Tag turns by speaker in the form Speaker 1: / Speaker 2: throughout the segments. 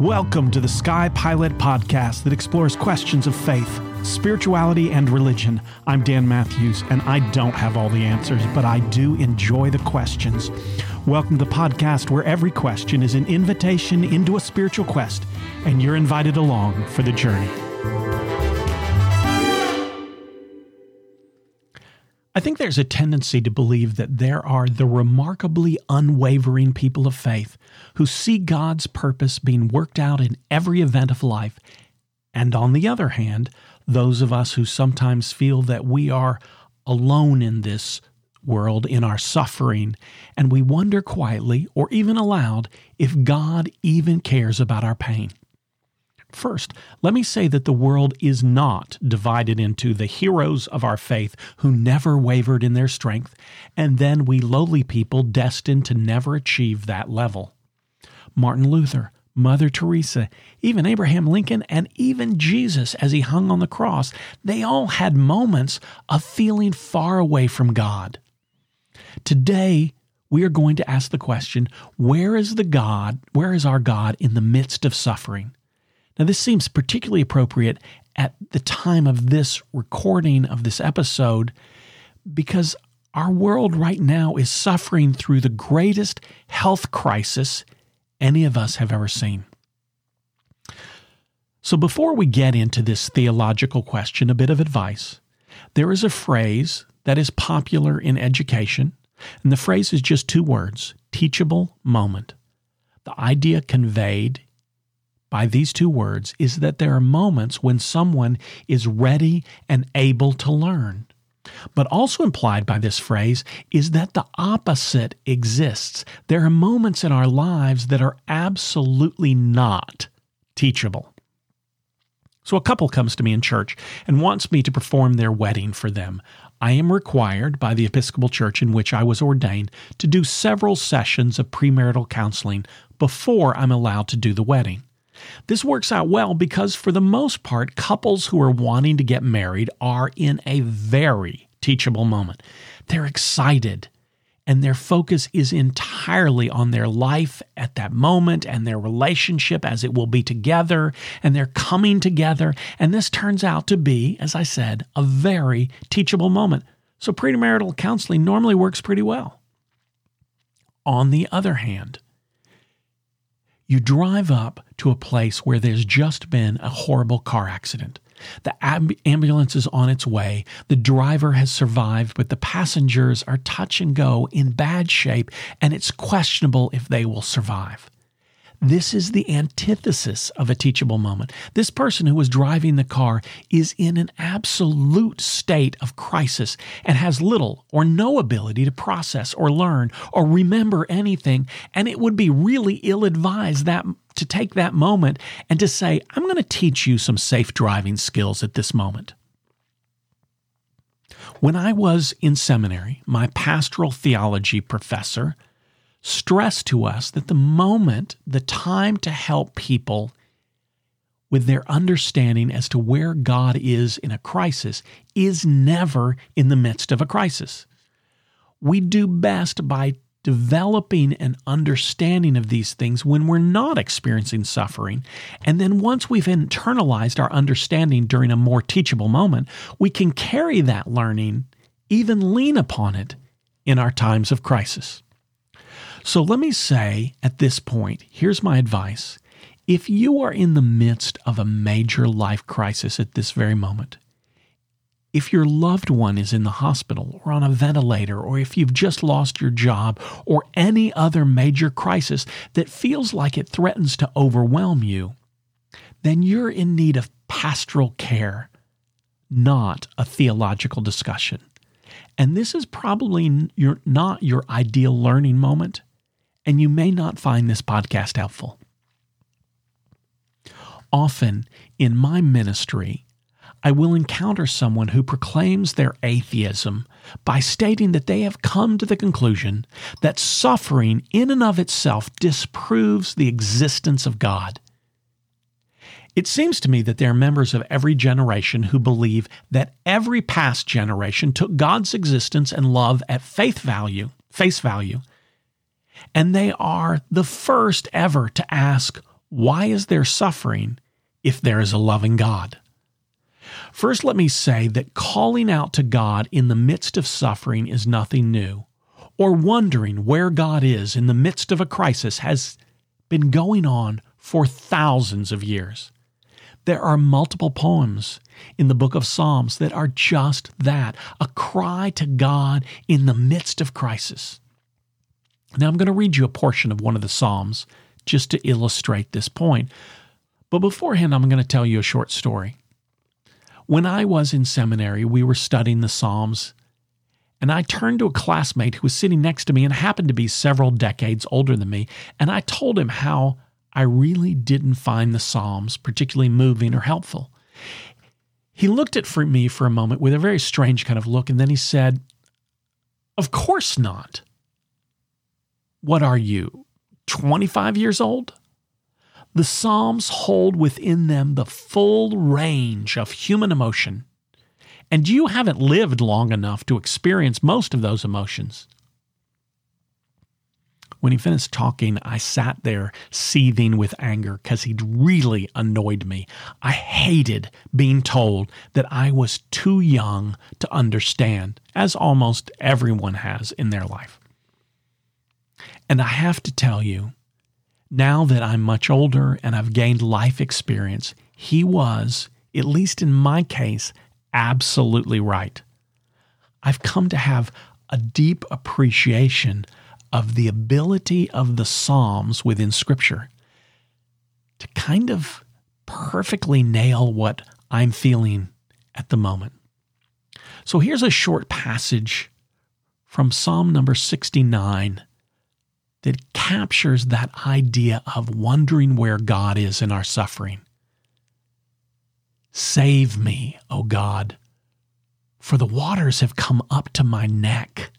Speaker 1: Welcome to the Sky Pilot podcast that explores questions of faith, spirituality, and religion. I'm Dan Matthews, and I don't have all the answers, but I do enjoy the questions. Welcome to the podcast where every question is an invitation into a spiritual quest, and you're invited along for the journey. I think there's a tendency to believe that there are the remarkably unwavering people of faith who see God's purpose being worked out in every event of life, and on the other hand, those of us who sometimes feel that we are alone in this world in our suffering, and we wonder quietly or even aloud if God even cares about our pain. First, let me say that the world is not divided into the heroes of our faith who never wavered in their strength, and then we lowly people destined to never achieve that level. Martin Luther, Mother Teresa, even Abraham Lincoln, and even Jesus as he hung on the cross, they all had moments of feeling far away from God. Today, we are going to ask the question where is the God, where is our God in the midst of suffering? Now, this seems particularly appropriate at the time of this recording of this episode because our world right now is suffering through the greatest health crisis any of us have ever seen. So, before we get into this theological question, a bit of advice. There is a phrase that is popular in education, and the phrase is just two words teachable moment. The idea conveyed by these two words is that there are moments when someone is ready and able to learn. But also implied by this phrase is that the opposite exists. There are moments in our lives that are absolutely not teachable. So a couple comes to me in church and wants me to perform their wedding for them. I am required by the Episcopal Church in which I was ordained to do several sessions of premarital counseling before I'm allowed to do the wedding. This works out well because, for the most part, couples who are wanting to get married are in a very teachable moment. They're excited and their focus is entirely on their life at that moment and their relationship as it will be together, and they're coming together. And this turns out to be, as I said, a very teachable moment. So premarital counseling normally works pretty well. On the other hand, you drive up to a place where there's just been a horrible car accident. The amb- ambulance is on its way. The driver has survived, but the passengers are touch and go in bad shape, and it's questionable if they will survive. This is the antithesis of a teachable moment. This person who was driving the car is in an absolute state of crisis and has little or no ability to process or learn or remember anything. And it would be really ill advised that to take that moment and to say, I'm going to teach you some safe driving skills at this moment. When I was in seminary, my pastoral theology professor stress to us that the moment, the time to help people with their understanding as to where God is in a crisis is never in the midst of a crisis. We do best by developing an understanding of these things when we're not experiencing suffering. And then once we've internalized our understanding during a more teachable moment, we can carry that learning, even lean upon it in our times of crisis. So let me say at this point here's my advice. If you are in the midst of a major life crisis at this very moment, if your loved one is in the hospital or on a ventilator, or if you've just lost your job, or any other major crisis that feels like it threatens to overwhelm you, then you're in need of pastoral care, not a theological discussion. And this is probably your, not your ideal learning moment and you may not find this podcast helpful. Often in my ministry, I will encounter someone who proclaims their atheism by stating that they have come to the conclusion that suffering in and of itself disproves the existence of God. It seems to me that there are members of every generation who believe that every past generation took God's existence and love at faith value, face value, and they are the first ever to ask, why is there suffering if there is a loving God? First, let me say that calling out to God in the midst of suffering is nothing new, or wondering where God is in the midst of a crisis has been going on for thousands of years. There are multiple poems in the book of Psalms that are just that a cry to God in the midst of crisis. Now, I'm going to read you a portion of one of the Psalms just to illustrate this point. But beforehand, I'm going to tell you a short story. When I was in seminary, we were studying the Psalms, and I turned to a classmate who was sitting next to me and happened to be several decades older than me, and I told him how I really didn't find the Psalms particularly moving or helpful. He looked at me for a moment with a very strange kind of look, and then he said, Of course not. What are you, 25 years old? The Psalms hold within them the full range of human emotion, and you haven't lived long enough to experience most of those emotions. When he finished talking, I sat there seething with anger because he'd really annoyed me. I hated being told that I was too young to understand, as almost everyone has in their life. And I have to tell you, now that I'm much older and I've gained life experience, he was, at least in my case, absolutely right. I've come to have a deep appreciation of the ability of the Psalms within Scripture to kind of perfectly nail what I'm feeling at the moment. So here's a short passage from Psalm number 69 that captures that idea of wondering where God is in our suffering. Save me, O God, for the waters have come up to my neck.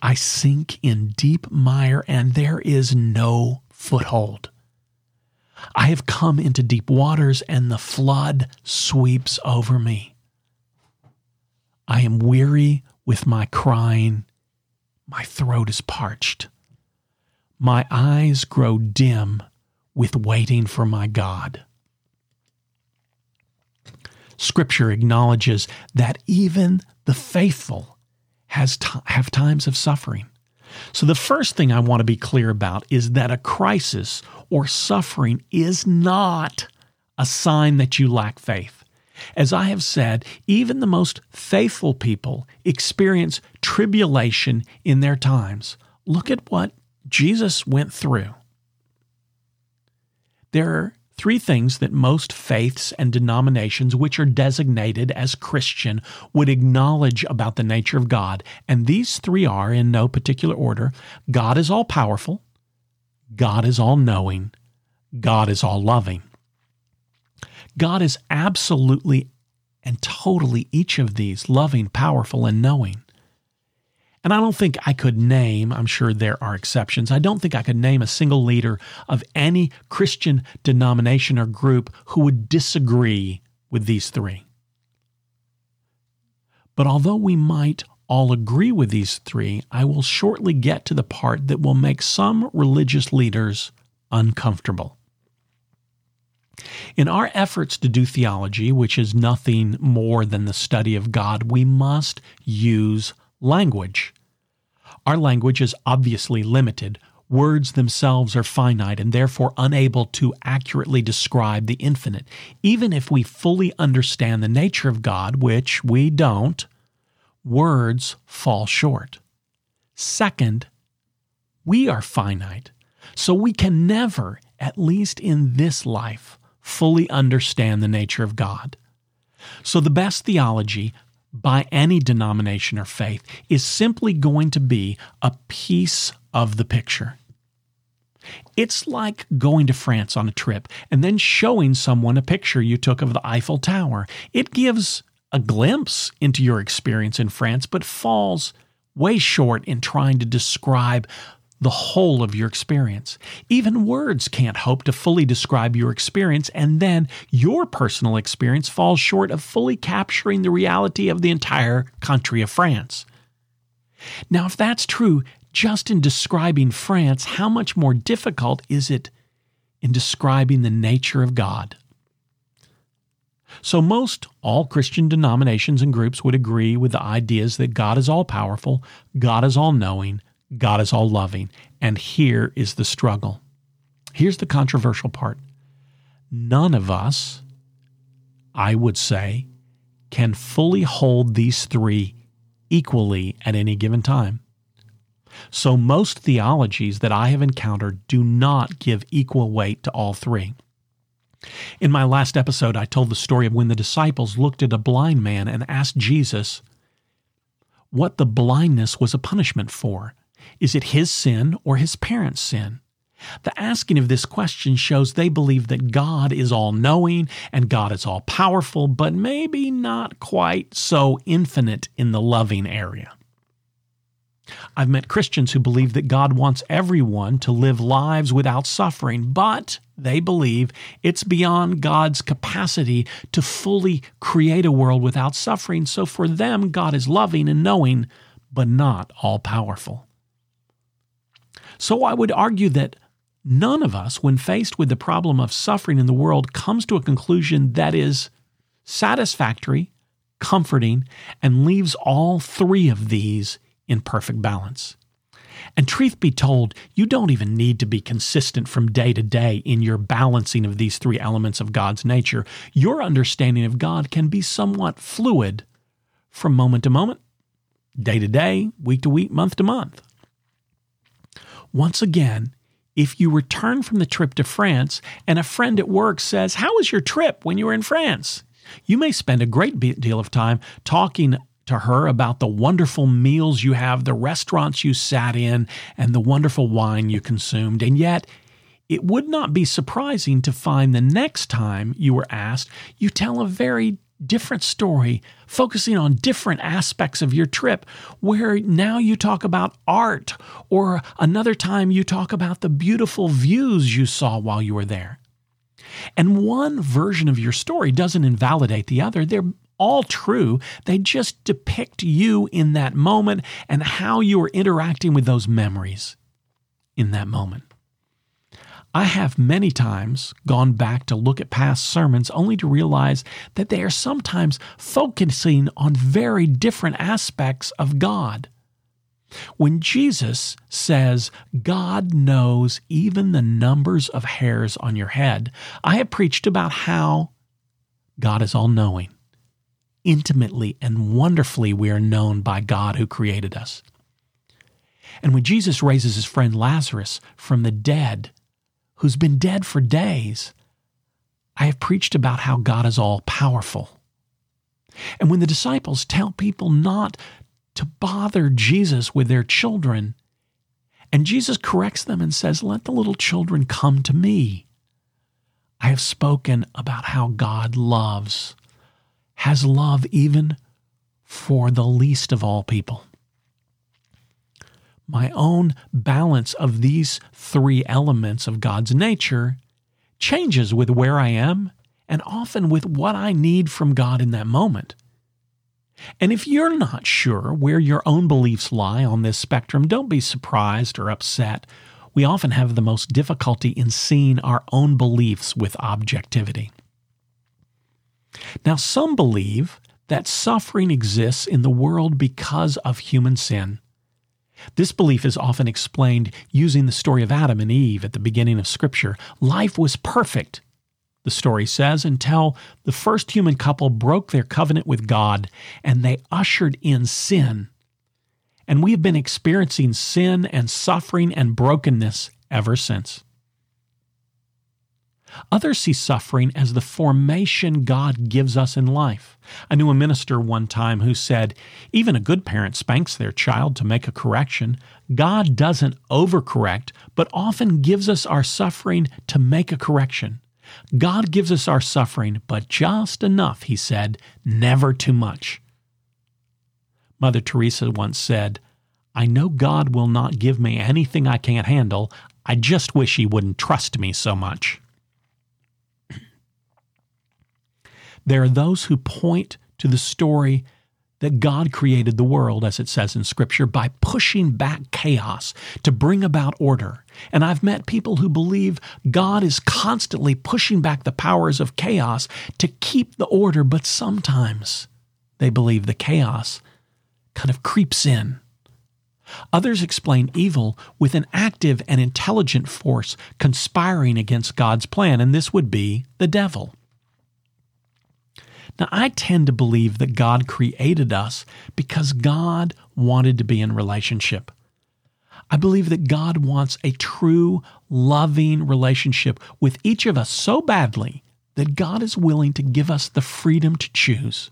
Speaker 1: I sink in deep mire, and there is no foothold. I have come into deep waters, and the flood sweeps over me. I am weary with my crying. My throat is parched. My eyes grow dim with waiting for my God. Scripture acknowledges that even the faithful has t- have times of suffering. So the first thing I want to be clear about is that a crisis or suffering is not a sign that you lack faith. As I have said, even the most faithful people experience tribulation in their times. Look at what Jesus went through. There are three things that most faiths and denominations which are designated as Christian would acknowledge about the nature of God. And these three are, in no particular order God is all powerful, God is all knowing, God is all loving. God is absolutely and totally each of these loving, powerful, and knowing. And I don't think I could name, I'm sure there are exceptions, I don't think I could name a single leader of any Christian denomination or group who would disagree with these three. But although we might all agree with these three, I will shortly get to the part that will make some religious leaders uncomfortable. In our efforts to do theology, which is nothing more than the study of God, we must use language. Our language is obviously limited. Words themselves are finite and therefore unable to accurately describe the infinite. Even if we fully understand the nature of God, which we don't, words fall short. Second, we are finite, so we can never, at least in this life, fully understand the nature of God. So the best theology by any denomination or faith is simply going to be a piece of the picture. It's like going to France on a trip and then showing someone a picture you took of the Eiffel Tower. It gives a glimpse into your experience in France, but falls way short in trying to describe the whole of your experience. Even words can't hope to fully describe your experience, and then your personal experience falls short of fully capturing the reality of the entire country of France. Now, if that's true, just in describing France, how much more difficult is it in describing the nature of God. So, most all Christian denominations and groups would agree with the ideas that God is all powerful, God is all knowing, God is all loving. And here is the struggle. Here's the controversial part. None of us, I would say, can fully hold these three equally at any given time. So, most theologies that I have encountered do not give equal weight to all three. In my last episode, I told the story of when the disciples looked at a blind man and asked Jesus what the blindness was a punishment for. Is it his sin or his parents' sin? The asking of this question shows they believe that God is all knowing and God is all powerful, but maybe not quite so infinite in the loving area. I've met Christians who believe that God wants everyone to live lives without suffering, but they believe it's beyond God's capacity to fully create a world without suffering. So for them, God is loving and knowing, but not all powerful. So I would argue that none of us, when faced with the problem of suffering in the world, comes to a conclusion that is satisfactory, comforting, and leaves all three of these in perfect balance. And truth be told, you don't even need to be consistent from day to day in your balancing of these three elements of God's nature. Your understanding of God can be somewhat fluid from moment to moment, day to day, week to week, month to month. Once again, if you return from the trip to France and a friend at work says, How was your trip when you were in France? You may spend a great deal of time talking to her about the wonderful meals you have, the restaurants you sat in, and the wonderful wine you consumed. And yet, it would not be surprising to find the next time you were asked, you tell a very different story, focusing on different aspects of your trip, where now you talk about art, or another time you talk about the beautiful views you saw while you were there. And one version of your story doesn't invalidate the other. They're all true. They just depict you in that moment and how you are interacting with those memories in that moment. I have many times gone back to look at past sermons only to realize that they are sometimes focusing on very different aspects of God. When Jesus says, God knows even the numbers of hairs on your head, I have preached about how God is all knowing intimately and wonderfully we are known by God who created us. And when Jesus raises his friend Lazarus from the dead, who's been dead for days, I have preached about how God is all powerful. And when the disciples tell people not to bother Jesus with their children, and Jesus corrects them and says, Let the little children come to me. I have spoken about how God loves has love even for the least of all people. My own balance of these three elements of God's nature changes with where I am and often with what I need from God in that moment. And if you're not sure where your own beliefs lie on this spectrum, don't be surprised or upset. We often have the most difficulty in seeing our own beliefs with objectivity. Now, some believe that suffering exists in the world because of human sin. This belief is often explained using the story of Adam and Eve at the beginning of Scripture. Life was perfect, the story says, until the first human couple broke their covenant with God and they ushered in sin. And we have been experiencing sin and suffering and brokenness ever since. Others see suffering as the formation God gives us in life. I knew a minister one time who said, Even a good parent spanks their child to make a correction. God doesn't overcorrect, but often gives us our suffering to make a correction. God gives us our suffering, but just enough, he said, never too much. Mother Teresa once said, I know God will not give me anything I can't handle. I just wish He wouldn't trust me so much. There are those who point to the story that God created the world, as it says in Scripture, by pushing back chaos to bring about order. And I've met people who believe God is constantly pushing back the powers of chaos to keep the order, but sometimes they believe the chaos kind of creeps in. Others explain evil with an active and intelligent force conspiring against God's plan, and this would be the devil. Now, I tend to believe that God created us because God wanted to be in relationship. I believe that God wants a true, loving relationship with each of us so badly that God is willing to give us the freedom to choose.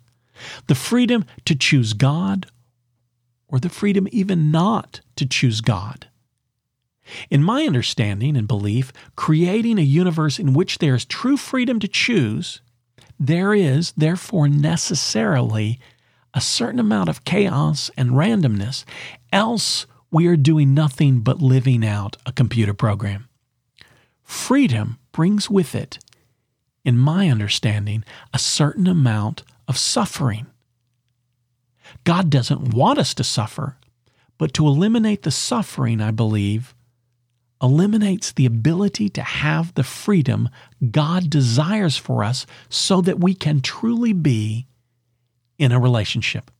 Speaker 1: The freedom to choose God or the freedom even not to choose God. In my understanding and belief, creating a universe in which there is true freedom to choose there is, therefore, necessarily a certain amount of chaos and randomness, else we are doing nothing but living out a computer program. Freedom brings with it, in my understanding, a certain amount of suffering. God doesn't want us to suffer, but to eliminate the suffering, I believe, eliminates the ability to have the freedom God desires for us so that we can truly be in a relationship.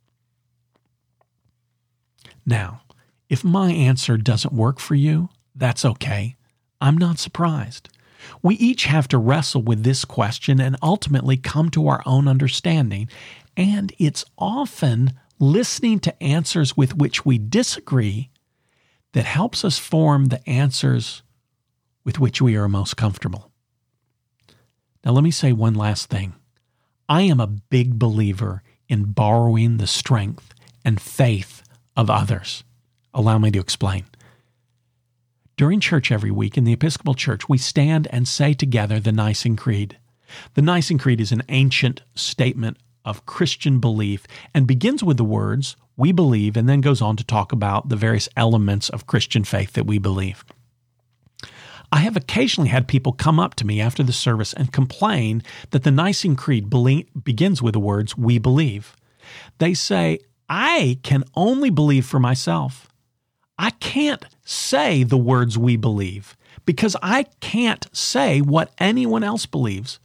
Speaker 1: Now, if my answer doesn't work for you, that's okay. I'm not surprised. We each have to wrestle with this question and ultimately come to our own understanding, and it's often listening to answers with which we disagree that helps us form the answers with which we are most comfortable. Now, let me say one last thing. I am a big believer in borrowing the strength and faith of others. Allow me to explain. During church every week in the Episcopal Church, we stand and say together the Nicene Creed. The Nicene Creed is an ancient statement of Christian belief and begins with the words, we believe, and then goes on to talk about the various elements of Christian faith that we believe. I have occasionally had people come up to me after the service and complain that the Nicene Creed begins with the words, we believe. They say, I can only believe for myself. I can't say the words we believe because I can't say what anyone else believes.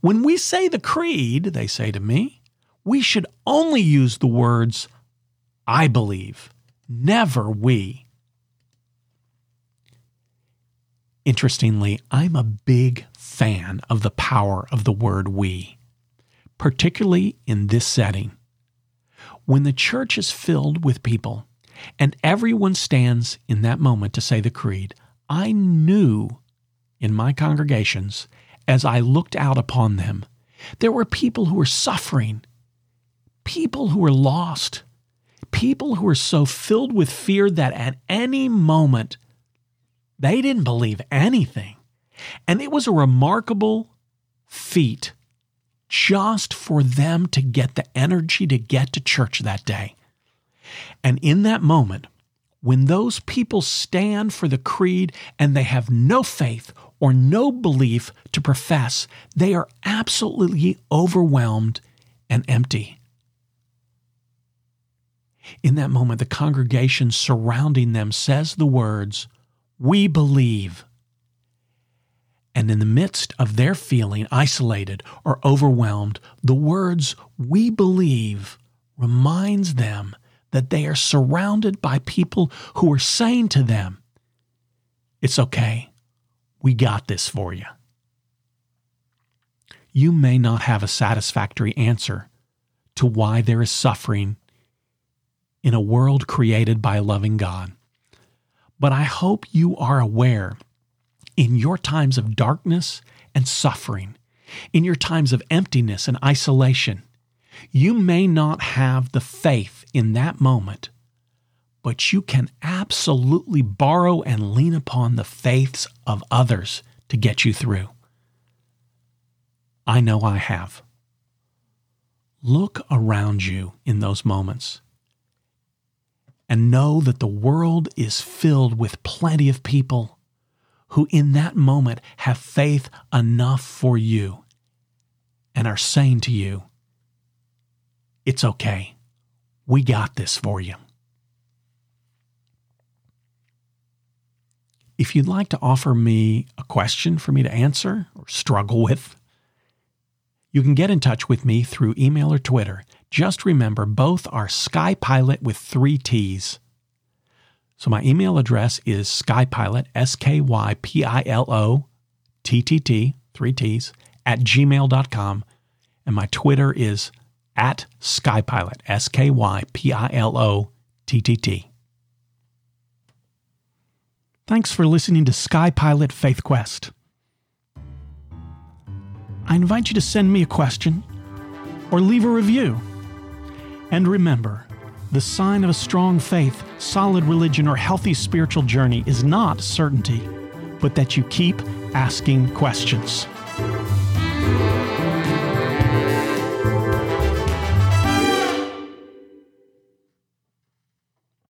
Speaker 1: When we say the creed, they say to me, we should only use the words, I believe, never we. Interestingly, I'm a big fan of the power of the word we, particularly in this setting. When the church is filled with people and everyone stands in that moment to say the creed, I knew in my congregations as I looked out upon them. There were people who were suffering, people who were lost, people who were so filled with fear that at any moment they didn't believe anything. And it was a remarkable feat just for them to get the energy to get to church that day. And in that moment, when those people stand for the creed and they have no faith or no belief to profess, they are absolutely overwhelmed and empty. In that moment, the congregation surrounding them says the words, We believe. And in the midst of their feeling isolated or overwhelmed, the words, We believe, reminds them that they are surrounded by people who are saying to them, It's okay. We got this for you. You may not have a satisfactory answer to why there is suffering in a world created by a loving God. But I hope you are aware in your times of darkness and suffering, in your times of emptiness and isolation, you may not have the faith in that moment but you can absolutely borrow and lean upon the faiths of others to get you through. I know I have. Look around you in those moments and know that the world is filled with plenty of people who, in that moment, have faith enough for you and are saying to you, It's okay. We got this for you. If you'd like to offer me a question for me to answer or struggle with, you can get in touch with me through email or Twitter. Just remember, both are SkyPilot with three T's. So my email address is skypilot, S K Y P I L O T T T, three T's, at gmail.com. And my Twitter is at skypilot, S K Y P I L O T T T. Thanks for listening to SkyPilot Faith Quest. I invite you to send me a question or leave a review. And remember, the sign of a strong faith, solid religion, or healthy spiritual journey is not certainty, but that you keep asking questions.